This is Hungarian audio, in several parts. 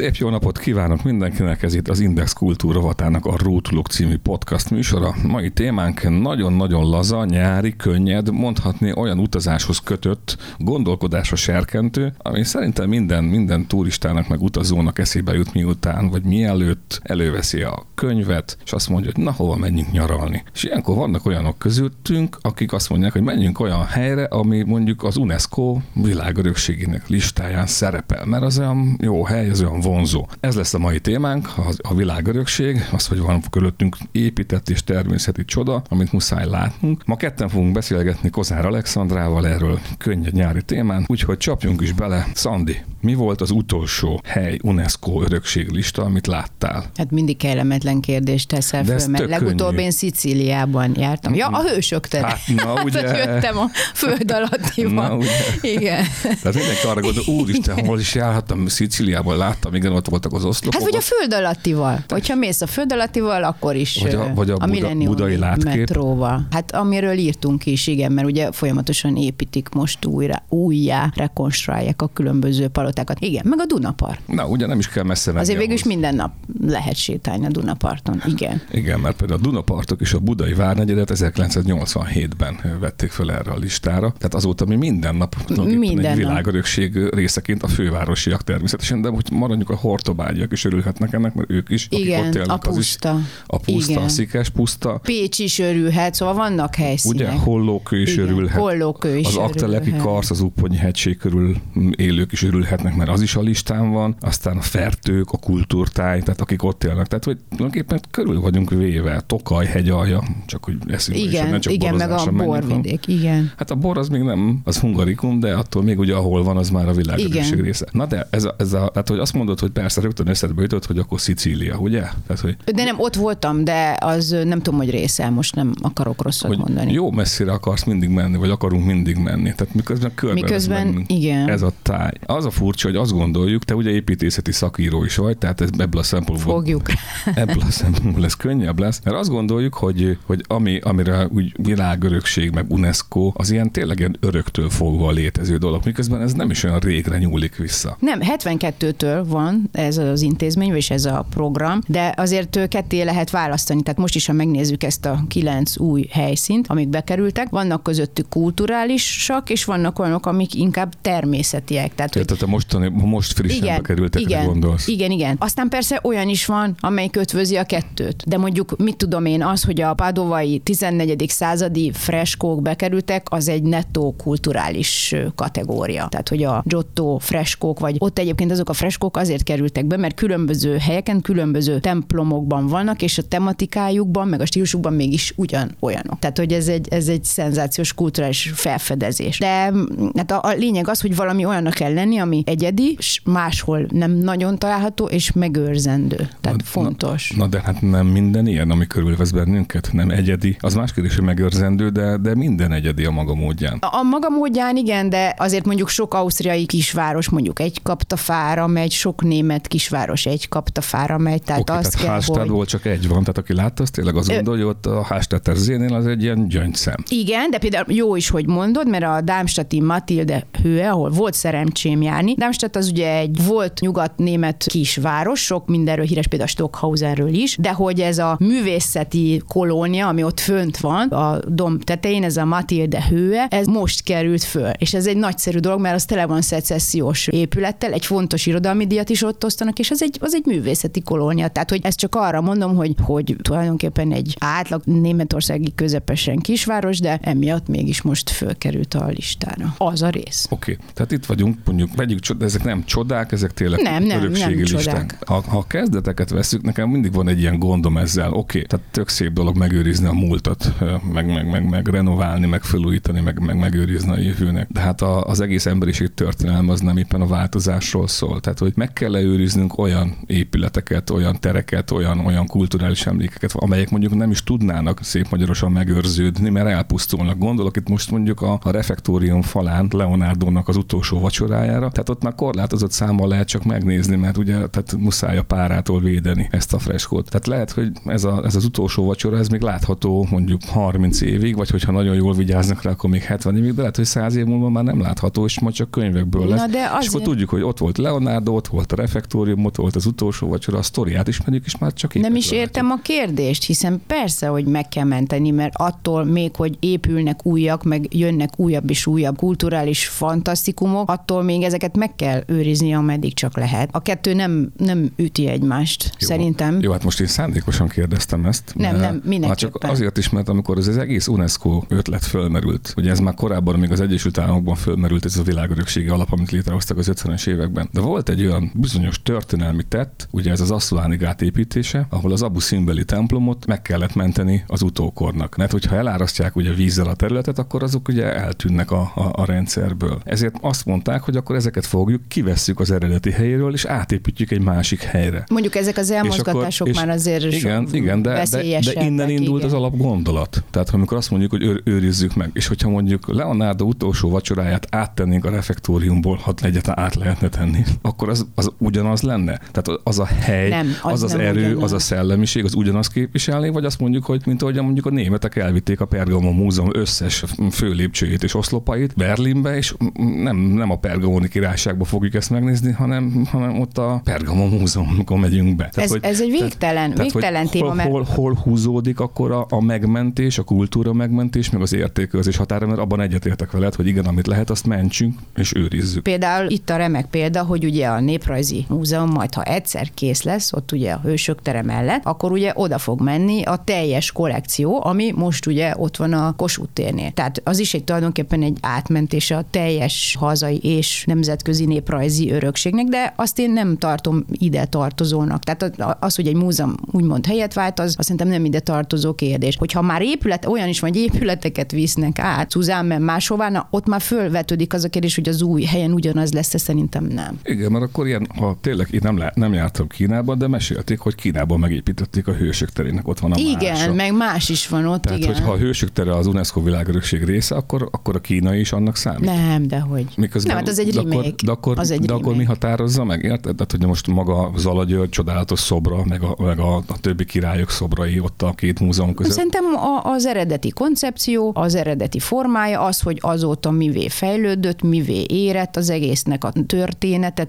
Szép jó napot kívánok mindenkinek, ez itt az Index Kultúra Vatának a Rótulok című podcast műsora. Mai témánk nagyon-nagyon laza, nyári, könnyed, mondhatni olyan utazáshoz kötött, gondolkodásra serkentő, ami szerintem minden, minden turistának meg utazónak eszébe jut miután, vagy mielőtt előveszi a könyvet, és azt mondja, hogy na hova menjünk nyaralni. És ilyenkor vannak olyanok közöttünk, akik azt mondják, hogy menjünk olyan helyre, ami mondjuk az UNESCO világörökségének listáján szerepel, mert az olyan jó hely, az olyan vonzó. Ez lesz a mai témánk, a világörökség, az, hogy van körülöttünk épített és természeti csoda, amit muszáj látnunk. Ma ketten fogunk beszélgetni Kozár Alexandrával erről könnyed nyári témán, úgyhogy csapjunk is bele. Szandi, mi volt az utolsó hely UNESCO örökséglista, amit láttál? Hát mindig kellemetlen kérdést teszel De föl, mert legutóbb könnyű. én Szicíliában jártam. Ja, a hősök tere. Hát, na, ugye. Hát, jöttem a föld alattival. Na, ugye. Igen. Tehát mindenki arra gondol, úristen, hol is járhattam, Szicíliában láttam, igen, ott voltak az oszlopok. Hát vagy a föld alattival. Hogyha mész a föld alattival, akkor is Vagy a- vagy a Buda- Millenniumi budai látkép. metróval. Hát amiről írtunk is, igen, mert ugye folyamatosan építik most újra, újjá, rekonstruálják a különböző palotákat. Igen, meg a Dunapart. Na, ugye nem is kell messze menni Azért végül is minden nap lehet sétálni a Dunaparton. Igen. Igen, mert például a Dunapartok és a Budai Várnegyedet 1987-ben vették föl erre a listára. Tehát azóta mi minden nap Minden egy világörökség részeként a fővárosiak természetesen, de hogy maradjunk a hortobágyiak is örülhetnek ennek, mert ők is, akik Igen, ott élnek, a az is puszta. a puszta, Igen. a szikes puszta. Pécs is örülhet, szóval vannak helyszínek. Ugye Hollókő is Igen, örülhet. Hollókő is az örülhet. Karsz, az Upponyi hegység körül élők is örülhetnek, mert az is a listán van. Aztán a fertők, a kultúrtáj, tehát akik ott élnek. Tehát, hogy tulajdonképpen körül vagyunk véve. Tokaj, hegyalja, csak hogy eszünk Igen, ne csak igen, meg a borvidék, igen. Hát a bor az még nem, az hungarikum, de attól még ugye ahol van, az már a Igen. része. Na de ez a, ez a, tehát hogy azt mondod, hogy persze rögtön eszedbe jutott, hogy akkor Szicília, ugye? Tehát, hogy, De nem, ott voltam, de az nem tudom, hogy része, most nem akarok rosszat hogy mondani. jó messzire akarsz mindig menni, vagy akarunk mindig menni. Tehát miközben körbe Miközben, igen. Ez a táj. Az a furcsa, hogy azt gondoljuk, te ugye építészeti szakíró is vagy, tehát ez ebből a szempontból Fogjuk. ebből a szempontból ez könnyebb lesz, mert azt gondoljuk, hogy, hogy ami, amire úgy világörökség, meg UNESCO, az ilyen tényleg ilyen öröktől fogva létező dolog, miközben ez nem is olyan régre nyúlik vissza. Nem, 72-től van ez az intézmény, és ez a program, de azért ketté lehet választani. Tehát most is, ha megnézzük ezt a kilenc új helyszínt, amik bekerültek, vannak közöttük kulturálisak, és vannak olyanok, amik inkább természetiek. Tehát, hogy Tehát a mostani, most frissen igen, bekerültekre igen, gondolsz. igen, igen. Aztán persze olyan is van, amelyik ötvözi a kettőt. De mondjuk, mit tudom én, az, hogy a padovai 14. századi freskók bekerültek, az egy nettó kulturális kategória. Tehát, hogy a Giotto freskók, vagy ott egyébként azok a freskók azért kerültek be, mert különböző helyeken, különböző templomokban vannak, és a tematikájukban, meg a stílusukban mégis ugyan olyanok. Tehát, hogy ez egy, ez egy szenzációs kulturális felfedezés. De mm, hát a, a lényeg az, hogy valami olyannak kell lenni, ami egyedi, és máshol nem nagyon található, és megőrzendő. Tehát Na- fontos. Na de hát nem minden ilyen, ami körülvesz bennünket, nem egyedi. Az más kérdés, hogy megőrzendő, de, de minden egyedi a maga módján. A a maga módján igen, de azért mondjuk sok ausztriai kisváros mondjuk egy kaptafára megy, sok német kisváros egy kaptafára megy, tehát Oké, azt tehát kell, hogy... csak egy van, tehát aki látta, az tényleg azt Ö- gondolja, hogy ott a Hallstatter zénél az egy ilyen gyöngyszem. Igen, de például jó is, hogy mondod, mert a Darmstadti Matilde hőe, ahol volt szerencsém járni. Darmstadt az ugye egy volt nyugat-német kisváros, sok mindenről híres, például Stockhausenről is, de hogy ez a művészeti kolónia, ami ott fönt van, a domb tetején, ez a Matilde hőe, ez most került föl. És ez egy nagyszerű dolog, mert az tele van szecessziós épülettel, egy fontos irodalmi díjat is ott osztanak, és az egy, az egy művészeti kolónia. Tehát, hogy ezt csak arra mondom, hogy, hogy tulajdonképpen egy átlag németországi közepesen kisváros, de emiatt mégis most fölkerült a listára. Az a rész. Oké, tehát itt vagyunk, mondjuk vegyük, de ezek nem csodák, ezek tényleg Nem, nem, örökségi nem listák. csodák. Ha, ha a kezdeteket veszük, nekem mindig van egy ilyen gondom ezzel. Oké, tehát tök szép dolog megőrizni a múltat, meg, meg, meg, meg renoválni, meg felújítani, meg, meg megőrizni a jövőnek. De hát a, az egész emberiség történelem az nem éppen a változásról szól. Tehát, hogy meg kell őriznünk olyan épületeket, olyan tereket, olyan, olyan kulturális emlékeket, amelyek mondjuk nem is tudnának szép magyarosan megőrződni, mert elpusztulnak. Gondolok itt most mondjuk a, a refektórium falán Leonardónak az utolsó vacsorájára, tehát ott már korlátozott számmal lehet csak megnézni, mert ugye tehát muszáj a párától védeni ezt a freskót. Tehát lehet, hogy ez, a, ez az utolsó vacsora, ez még látható mondjuk 30 évig, vagy hogyha nagyon jól vigyáznak rá, akkor még 70 évig, de lehet, hogy 100 év múlva már nem látható, és majd csak könyvekből lesz. Na de És akkor azért- tudjuk, hogy ott volt Leonardo, ott volt volt a refektórium, ott volt az utolsó vacsora, a sztoriát ismerjük, és már csak Nem is értem a kérdést, hiszen persze, hogy meg kell menteni, mert attól még, hogy épülnek újak, meg jönnek újabb és újabb kulturális fantasztikumok, attól még ezeket meg kell őrizni, ameddig csak lehet. A kettő nem, nem üti egymást, Jó. szerintem. Jó, hát most én szándékosan kérdeztem ezt. Nem, nem, mindenképpen. Hát csak azért is, mert amikor ez az egész UNESCO ötlet fölmerült, ugye ez már korábban még az Egyesült Államokban fölmerült ez a világörökségi alap, amit létrehoztak az 50-es években. De volt egy olyan bizonyos történelmi tett, ugye ez az Assuláni gát építése, ahol az Abu Simbeli templomot meg kellett menteni az utókornak. Mert hogyha elárasztják ugye vízzel a területet, akkor azok ugye eltűnnek a, a, a rendszerből. Ezért azt mondták, hogy akkor ezeket fogjuk, kivesszük az eredeti helyéről, és átépítjük egy másik helyre. Mondjuk ezek az elmozgatások és akkor, már azért igen, igen, de, de, de innen indult igen. az alapgondolat. Tehát amikor azt mondjuk, hogy őr, őrizzük meg, és hogyha mondjuk Leonardo utolsó vacsoráját áttennénk a refektóriumból, ha egyetlen át lehetne tenni, akkor az, az ugyanaz lenne. Tehát az a hely, nem, az az, az erő, ugyanaz. az a szellemiség, az ugyanaz képviselni, vagy azt mondjuk, hogy mint ahogy mondjuk a németek elvitték a Pergamon Múzeum összes főlépcsőjét és oszlopait Berlinbe, és nem, nem a Pergamoni királyságba fogjuk ezt megnézni, hanem, hanem ott a Pergamon Múzeumban megyünk be. Tehát, ez, hogy, ez egy végtelen, tehát, végtelen téma, hol, mert... hol, hol húzódik akkor a, a megmentés, a kultúra megmentés, meg az értéközés határa, mert abban egyetértek veled, hogy igen, amit lehet, azt mentsünk és őrizzük. Például itt a remek példa, hogy ugye a Néprajzi Múzeum majd, ha egyszer kész lesz, ott ugye a Hősök tere mellett, akkor ugye oda fog menni a teljes kollekció, ami most ugye ott van a Kossuth térnél. Tehát az is egy tulajdonképpen egy átmentése a teljes hazai és nemzetközi néprajzi örökségnek, de azt én nem tartom ide tartozónak. Tehát az, hogy egy múzeum úgymond helyet vált, az azt szerintem nem ide tartozó kérdés. Hogyha már épület, olyan is van, hogy épületeket visznek át Szuzánben máshová, na, ott már fölvetődik az a kérdés, hogy az új helyen ugyanaz lesz, szerintem nem. Igen, mert akkor ilyen, ha tényleg én nem, lá, nem jártam Kínában, de mesélték, hogy Kínában megépítették a hősök terének, ott van a Igen, mása. meg más is van ott, Tehát, igen. hogyha a hősök tere az UNESCO világörökség része, akkor, akkor a kínai is annak számít. Nem, de hogy. Miközben, nem, hát az egy de akkor, de akkor, az egy de akkor mi határozza meg, érted? Tehát, hogy most maga Zala György csodálatos szobra, meg a, meg a, a többi királyok szobrai ott a két múzeum között. Szerintem a, az eredeti koncepció, az eredeti formája az, hogy azóta mivé fejlődött, mivé érett az egésznek a története,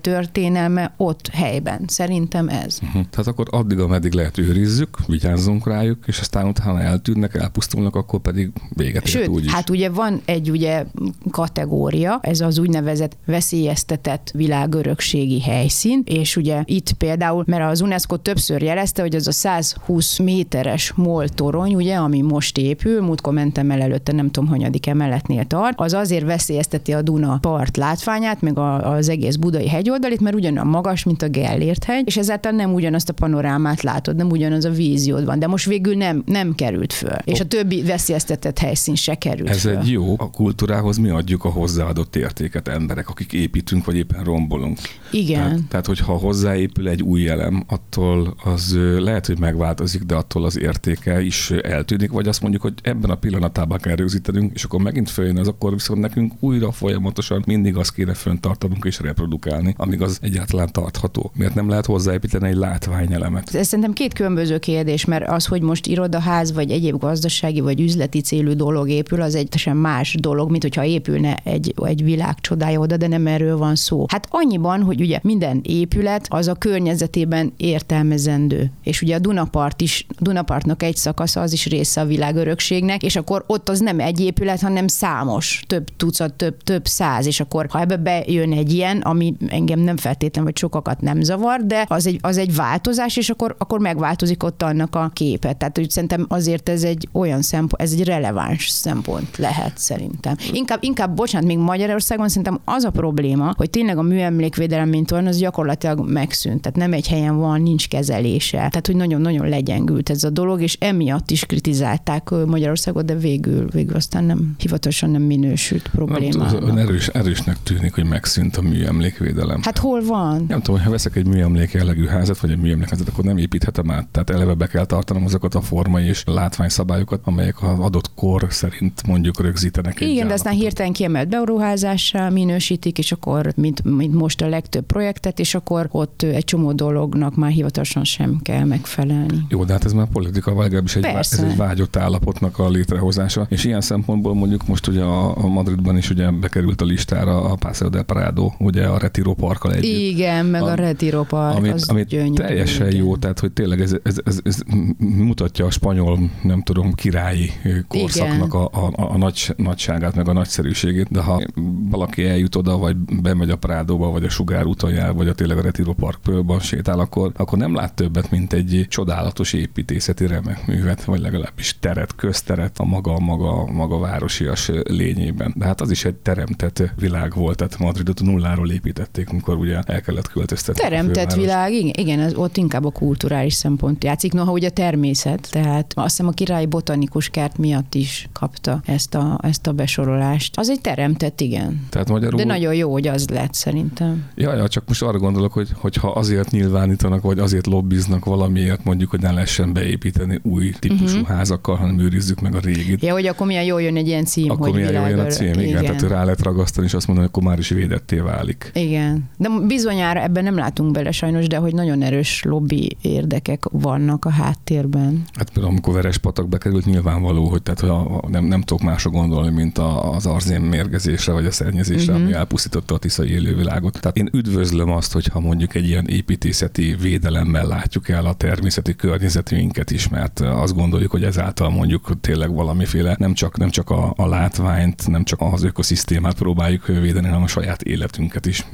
történelme ott helyben. Szerintem ez. Uh-huh. Tehát akkor addig, ameddig lehet őrizzük, vigyázzunk rájuk, és aztán utána eltűnnek, elpusztulnak, akkor pedig véget Sőt, úgy is. hát ugye van egy ugye kategória, ez az úgynevezett veszélyeztetett világörökségi helyszín, és ugye itt például, mert az UNESCO többször jelezte, hogy az a 120 méteres MOL torony, ugye, ami most épül, múltkor mentem el előtte, nem tudom, hanyadik emeletnél tart, az azért veszélyezteti a Duna part látványát, meg a, az egész budai hegyoldalit, mert ugyanolyan magas, mint a Gellért hegy, és ezáltal nem ugyanazt a panorámát látod, nem ugyanaz a víziód van, de most végül nem, nem került föl. És a többi veszélyeztetett helyszín se került Ez föl. egy jó, a kultúrához mi adjuk a hozzáadott értéket emberek, akik építünk, vagy éppen rombolunk. Igen. Tehát, tehát hogyha hozzáépül egy új elem, attól az lehet, hogy megváltozik, de attól az értéke is eltűnik, vagy azt mondjuk, hogy ebben a pillanatában kell rögzítenünk, és akkor megint följön az, akkor viszont nekünk újra folyamatosan mindig azt kéne föntartanunk és reprodukálni, amíg az egyáltalán tartható. Miért nem lehet hozzáépíteni egy látványelemet? Ez szerintem két különböző kérdés, mert az, hogy most irodaház, vagy egyéb gazdasági, vagy üzleti célú dolog épül, az egy teljesen más dolog, mint hogyha épülne egy, egy világ csodája oda, de nem erről van szó. Hát annyiban, hogy ugye minden épület az a környezetében értelmezendő. És ugye a Dunapart is, Dunapartnak egy szakasza az is része a világörökségnek, és akkor ott az nem egy épület, hanem számos, több tucat, több, több száz, és akkor ha ebbe bejön egy ilyen, ami engem nem feltétlen, vagy sokakat nem zavar, de az egy, az egy változás, és akkor, akkor megváltozik ott annak a képet. Tehát úgy szerintem azért ez egy olyan szempont, ez egy releváns szempont lehet szerintem. Inkább, inkább bocsánat, még Magyarországon szerintem az a probléma, hogy tényleg a műemlékvédelem, mint olyan, az gyakorlatilag megszűnt. Tehát nem egy helyen van, nincs kezelése. Tehát, hogy nagyon-nagyon legyengült ez a dolog, és emiatt is kritizálták Magyarországot, de végül, végül aztán nem hivatalosan nem minősült problémának. Nem, erős, erősnek tűnik, hogy megszűnt a műemlékvédelem. Hát hol van? Nem tudom, ha veszek egy műemlék jellegű házat, vagy egy műemlékházat, akkor nem építhetem át. Tehát eleve be kell tartanom azokat a formai és látványszabályokat, amelyek az adott kor szerint mondjuk rögzítenek. Igen, de aztán hirtelen kiemelt beruházásra minősítik, és akkor, mint, mint most a legtöbb projektet, és akkor ott egy csomó dolognak már hivatalosan sem kell megfelelni. Jó, de hát ez már politika, vagy legalábbis egy, ez egy vágyott állapotnak a létrehozása. És ilyen szempontból mondjuk most ugye a, a Madridban is ugye bekerült a listára a Paseo del Prado, ugye a Retiro Parkkal együtt. Igen, meg a Retiro Park, ami, az ami gyönyörű, teljesen igen. jó, tehát hogy tényleg ez, ez, ez, ez mutatja a spanyol, nem tudom, királyi korszaknak a, a, a nagy, nagyságát, meg a nagyszerűségét, de ha valaki eljut oda, vagy bemegy a Prádóba, vagy a Sugár úton jár, vagy a tényleg a Retiro Parkban sétál, akkor, akkor nem lát többet, mint egy csodálatos építészeti remek művet, vagy legalábbis teret, közteret a maga, maga, maga városias lényében. De hát az is egy teremtett világ volt, tehát Madridot nulláról építették, amikor ugye el kellett költöztetni. a Teremtett világ, igen, igen, ez ott inkább a kulturális szempont játszik, noha ugye a természet, tehát azt hiszem a királyi botanikus kert miatt is kapta ezt a, ezt a besorolást. Az egy teremtett, igen. Tehát magyarul... De nagyon jó, hogy az lett szerintem. Ja, ja, csak most arra gondolok, hogy hogyha azért nyilvánítanak, vagy azért lobbiznak valamiért, mondjuk, hogy ne lehessen beépíteni új típusú uh-huh. házakkal, hanem őrizzük meg a régit. Ja, hogy akkor milyen jól jön egy ilyen cím, akkor hogy milyen jó jön a világör- cím, igen. igen. Tehát rá lehet ragasztani, és azt mondani, hogy akkor már is védetté válik. Igen, de bizonyára ebben nem látunk bele sajnos, de hogy nagyon erős lobby érdekek vannak a háttérben. Hát például amikor Verespatak bekerült, nyilvánvaló, hogy tehát, hogy a, a, nem, nem tudok másra gondolni, mint a, az arzén mérgezésre, vagy a szennyezésre, Mhm. uh-huh. ami elpusztította a tiszai élővilágot. Tehát én üdvözlöm azt, hogyha mondjuk egy ilyen építészeti védelemmel látjuk el a természeti környezetünket is, mert azt gondoljuk, hogy ezáltal mondjuk tényleg valamiféle nem csak, nem csak a, a látványt, nem csak az ökoszisztémát próbáljuk védeni, hanem a saját életünket is.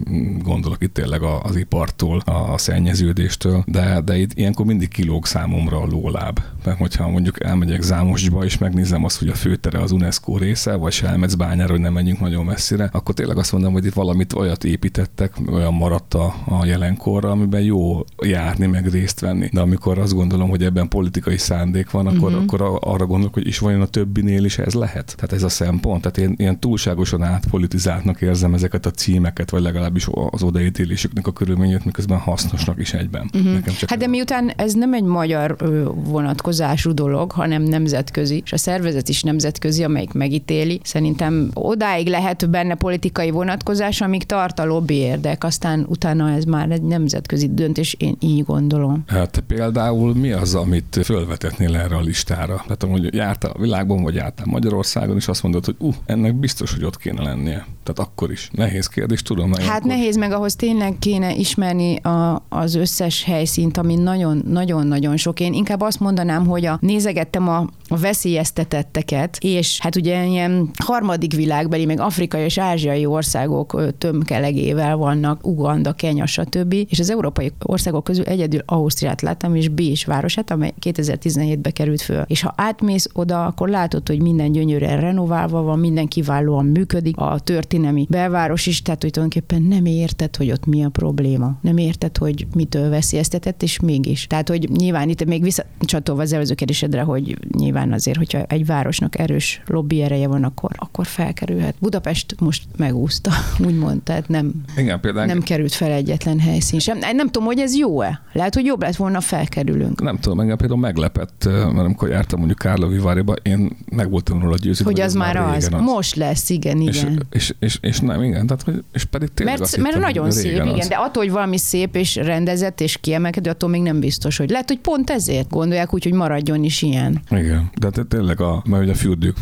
Gondolok itt tényleg az ipartól, a szennyeződéstől, de, de itt ilyenkor mindig kilóg számomra a lóláb. Mert hogyha mondjuk elmegyek Zámosba és megnézem azt, hogy a főtere az UNESCO része, vagy Selmecbányára, hogy nem menjünk nagyon messzire, akkor tényleg azt mondom, hogy itt valamit olyat építettek, olyan maradt a, a jelenkorra, amiben jó járni, meg részt venni. De amikor azt gondolom, hogy ebben politikai szándék van, akkor, Mhm. uh-huh. akkor arra gondolok, hogy is vajon a többinél is ez lehet. Tehát ez a szempont. Tehát én ilyen túlságosan átpolitizáltnak érzem ezeket a címeket, vagy legalábbis az odaítélésüknek a körülményét, miközben hasznosnak is egyben. Uh-huh. Nekem csak Hát de miután ez nem egy magyar vonatkozású dolog, hanem nemzetközi, és a szervezet is nemzetközi, amelyik megítéli, szerintem odáig lehet benne politikai vonatkozás, amíg tart a lobby érdek, aztán utána ez már egy nemzetközi döntés, én így gondolom. Hát például mi az, amit fölvetetnél erre a listára? Tehát hogy jártál a világban, vagy jártál Magyarországon, és azt mondod, hogy uh, ennek biztos, hogy ott kéne lennie. Tehát akkor is. Nehéz kérdés, tudom. Hát ilyenkor- nehéz, meg ahhoz tényleg kéne ismerni a, az összes helyszínt, ami nagyon-nagyon-nagyon sok. Én inkább azt mondanám, hogy a, nézegettem a, a veszélyeztetetteket, és hát ugye ilyen harmadik világbeli, meg afrikai és ázsiai országok tömkelegével vannak, Uganda, Kenya, stb. És az európai országok közül egyedül Ausztriát láttam, és Bécs városát, amely 2017-ben került föl. És ha átmész oda, akkor látod, hogy minden gyönyörűen renoválva van, minden kiválóan működik, a történelmi belváros is, tehát hogy tulajdonképpen nem érted, hogy ott mi a probléma. Nem érted, hogy mitől veszélyeztetett, és mégis. Tehát, hogy nyilván itt még visszacsatolva az előző kérdésedre, hogy nyilván azért, hogyha egy városnak erős lobby ereje van, akkor, akkor felkerülhet. Budapest most megúszta, úgymond, tehát nem, Igen, például nem került fel egyetlen helyszín sem. Nem tudom, hogy ez jó-e. Lehet, hogy jobb lett volna, felkerülünk. nem tudom, engem például meglepett, mert amikor jártam mondjuk Kárlovi Váriba, én meg voltam róla győződve, Hogy az már az. régen Most lesz, igen, És, igen. és, és, és, nem, igen, tehát, hogy, és pedig tényleg Mert, mert nagyon hogy szép, igen, de attól, hogy valami szép és rendezett és kiemelkedő, attól még nem biztos, hogy lehet, hogy pont ezért gondolják úgy, hogy maradjon is ilyen. Igen, de tényleg, a, mert ugye a fürdők,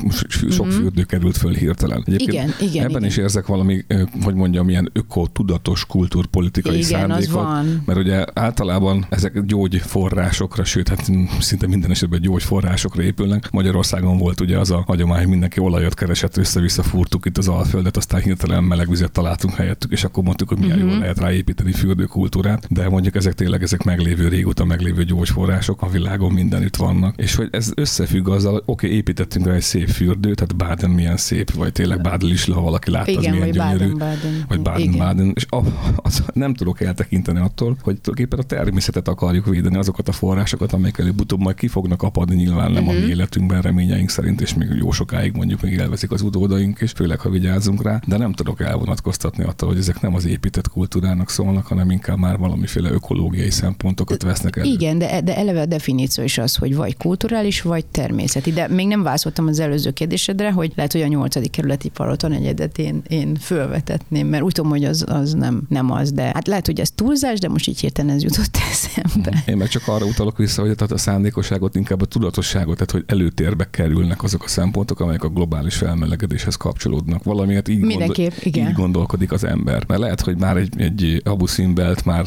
sok Mhm. fürdő került föl hirtelen. Egyébként Igen, igen, Ebben igen. is érzek valami, hogy mondjam, ilyen öko-tudatos kultúrpolitikai Igen, szándékot. van. Mert ugye általában ezek gyógyforrásokra, sőt, hát szinte minden esetben gyógyforrásokra épülnek. Magyarországon volt ugye az a hagyomány, mindenki olajat keresett, össze-vissza fúrtuk itt az alföldet, aztán hirtelen meleg vizet találtunk helyettük, és akkor mondtuk, hogy milyen Mhm. Jól lehet ráépíteni fürdőkultúrát. De mondjuk ezek tényleg ezek meglévő régóta meglévő gyógyforrások a világon mindenütt vannak. És hogy ez összefügg azzal, hogy oké, okay, építettünk rá egy szép fürdőt, tehát Baden milyen szép, vagy tényleg Bádel is, ha valaki látta, az igen, milyen vagy gyönyörű. Baden-Baden. Vagy. Baden-Baden, és a, az, nem tudok eltekinteni attól, hogy tulajdonképpen a természetet akarjuk védeni, azokat a forrásokat, amelyek előbb-utóbb majd ki fognak apadni, nyilván nem Mhm. a mi életünkben, reményeink szerint, és még jó sokáig mondjuk még elveszik az utódaink is, főleg ha vigyázunk rá, de nem tudok elvonatkoztatni attól, hogy ezek nem az épített kultúrának szólnak, hanem inkább már valamiféle ökológiai szempontokat vesznek elő. Igen, de, de eleve a definíció is az, hogy vagy kulturális, vagy természeti. De még nem válaszoltam az előző kérdésedre, hogy lehet, hogy a nyolcadik kerületi paloton egyedet én, én fölvetetném, mert úgy tudom, hogy az, az nem, nem az, de hát lehet, hogy ez túlzás, de most így hirtelen ez jutott eszembe. Én meg csak arra utalok vissza, hogy tehát a szándékosságot, inkább a tudatosságot, tehát hogy előtérbe kerülnek azok a szempontok, amelyek a globális felmelegedéshez kapcsolódnak. Valamiért így, Mindenképp, igen. így gondolkodik az ember. Mert lehet, hogy már egy egy Abu Simbelt már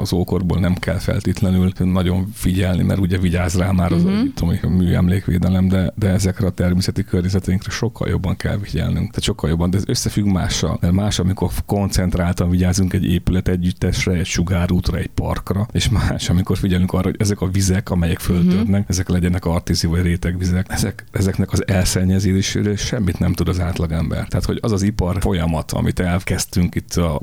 az ókorból nem kell feltétlenül nagyon figyelni, mert ugye vigyáz rá már az uh-huh. tudom, a műemlékvédelem, de, de ezekre a természeti környezeteinkre sokkal jobban kell figyelnünk. Tehát sokkal jobban, de ez összefügg mással. Mert más, amikor koncentráltan vigyázunk egy épület együttesre, egy sugárútra, egy parkra, és más, amikor figyelünk arra, hogy ezek a vizek, amelyek föltörnek, uh-huh. ezek legyenek artízi vagy rétegvizek, ezek, ezeknek az elszennyezésére semmit nem tud az átlagember. Tehát, hogy az az ipar folyamat, amit elkezdtünk itt a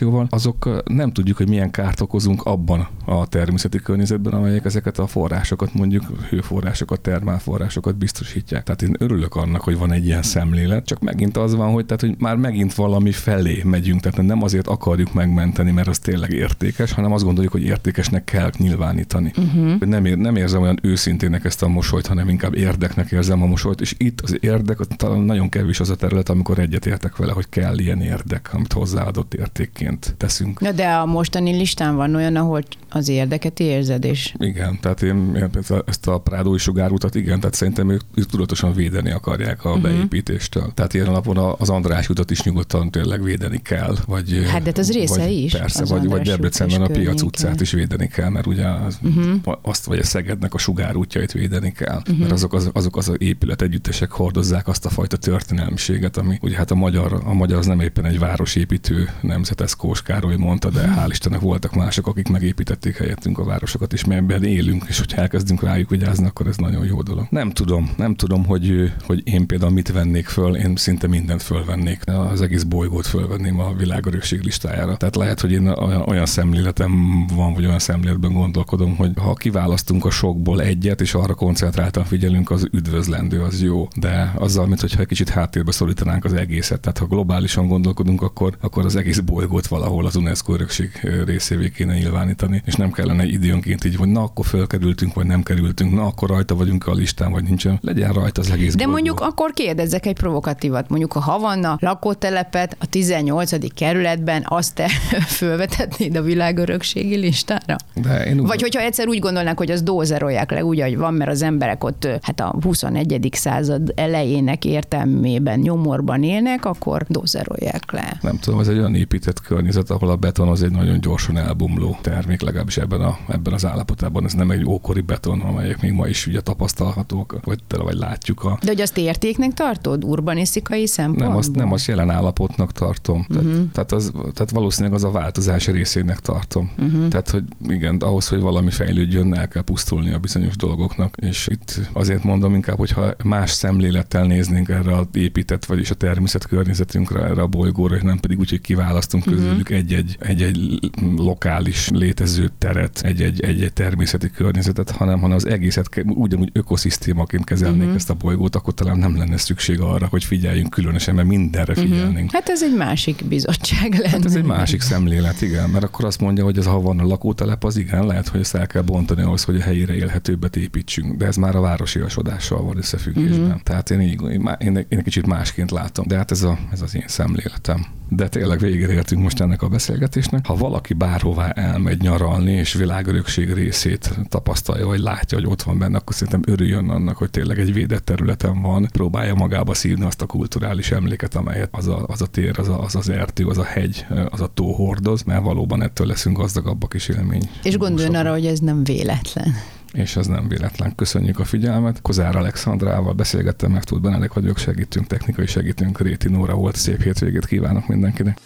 urbanizációval, azok nem tudjuk, hogy milyen kárt okozunk abban a természeti környezetben, amelyek ezeket a forrásokat, mondjuk hőforrásokat, termálforrásokat biztosítják. Tehát én örülök annak, hogy van egy ilyen szemlélet, csak megint az van, hogy, tehát, hogy már megint valami felé megyünk, tehát nem azért akarjuk megmenteni, mert az tényleg értékes, hanem azt gondoljuk, hogy értékesnek kell nyilvánítani. Uh-huh. Nem, ér, nem érzem olyan őszintének ezt a mosolyt, hanem inkább érdeknek érzem a mosolyt, és itt az érdek talán nagyon kevés az a terület, amikor egyetértek vele, hogy kell ilyen érdek, amit hozzáadott értékként teszünk. Na de a mostani listán van olyan, ahol az érdeket érzed, és... Igen, tehát én, én ezt a Prádói sugárutat, igen, tehát szerintem ők, ők tudatosan védeni akarják a uh-huh. beépítéstől. Tehát ilyen napon az András utat is nyugodtan tényleg védeni kell. Vagy, hát de ez része vagy, is. Persze, vagy, vagy Debrecenben a Piac utcát is védeni kell, mert ugye az, uh-huh. azt vagy a Szegednek a sugárútjait védeni kell, uh-huh. mert azok az, azok az épület együttesek hordozzák azt a fajta történelmiséget, ami ugye hát a magyar, a magyar az nem éppen egy városépítő nemzet, ez Kós Károly mondta, de hál' Istennek voltak mások, akik megépítették helyettünk a városokat, és ebben élünk, és hogyha elkezdünk rájuk vigyázni, akkor ez nagyon jó dolog. Nem tudom, nem tudom, hogy, hogy én például mit vennék föl, én szinte mindent fölvennék, az egész bolygót fölvenném a világörökség listájára. Tehát lehet, hogy én olyan, szemléletem van, vagy olyan szemléletben gondolkodom, hogy ha kiválasztunk a sokból egyet, és arra koncentráltan figyelünk, az üdvözlendő, az jó. De azzal, mint hogyha egy kicsit háttérbe szorítanánk az egészet. Tehát ha globálisan gondolkodunk, akkor, akkor az egész bolygót valahol az UNESCO örökség részévé kéne nyilvánítani, és nem kellene időnként így, hogy na akkor fölkerültünk, vagy nem kerültünk, na akkor rajta vagyunk a listán, vagy nincsen. Legyen rajta az egész De bolygó. mondjuk akkor kérdezzek egy provokatívat. Mondjuk a Havanna lakótelepet a 18. kerületben azt te fölvetetnéd a világörökségi listára? De én úgy... Vagy hogyha egyszer úgy gondolnák, hogy az dózerolják le úgy, ahogy van, mert az emberek ott hát a 21. század elejének értelmében nyomorban élnek, akkor dózerolják le. Nem tudom, ez egy olyan épített környezet, ahol a beton az egy nagyon gyorsan elbomló termék, legalábbis ebben, a, ebben az állapotában. Ez nem egy ókori beton, amelyek még ma is ugye tapasztalhatók, vagy, vagy látjuk. A... De hogy azt értéknek tartod urbanisztikai szempontból? Nem, azt, nem azt jelen állapotnak tartom. Uh-huh. Tehát, tehát, az, tehát valószínűleg az a változás részének tartom. Uh-huh. Tehát, hogy igen, ahhoz, hogy valami fejlődjön, el kell pusztulni a bizonyos dolgoknak. És itt azért mondom inkább, hogyha más szemlélettel néznénk erre a épített, vagyis a természet környezetünkre, erre a bolygóra, és nem pedig úgy, hogy kiválasztunk uh-huh. Közülük egy-egy, egy-egy lokális létező teret, egy-egy, egy-egy természeti környezetet, hanem, hanem az egészet ugyanúgy ökoszisztémaként kezelnék uh-huh. ezt a bolygót, akkor talán nem lenne szükség arra, hogy figyeljünk különösen, mert mindenre figyelnénk. Uh-huh. Hát ez egy másik bizottság lenne. Hát ez egy másik szemlélet, igen, mert akkor azt mondja, hogy ez ha van a lakótelep, az igen, lehet, hogy ezt el kell bontani ahhoz, hogy a helyére élhetőbbet építsünk, de ez már a városiasodással van összefüggésben. Uh-huh. Tehát én, így, én, én, én egy kicsit másként látom, de hát ez, a, ez az én szemléletem. De tényleg végére értünk most ennek a beszélgetésnek. Ha valaki bárhová elmegy nyaralni, és világörökség részét tapasztalja, vagy látja, hogy ott van benne, akkor szerintem örüljön annak, hogy tényleg egy védett területen van, próbálja magába szívni azt a kulturális emléket, amelyet az a, az a tér, az, a, az az erdő, az a hegy, az a tó hordoz, mert valóban ettől leszünk gazdagabbak is élmény. És gondoljon arra, hogy ez nem véletlen és ez nem véletlen. Köszönjük a figyelmet. Kozár Alexandrával beszélgettem, meg tud Benedek vagyok, segítünk, technikai segítünk, Réti Nóra volt. Szép hétvégét kívánok mindenkinek.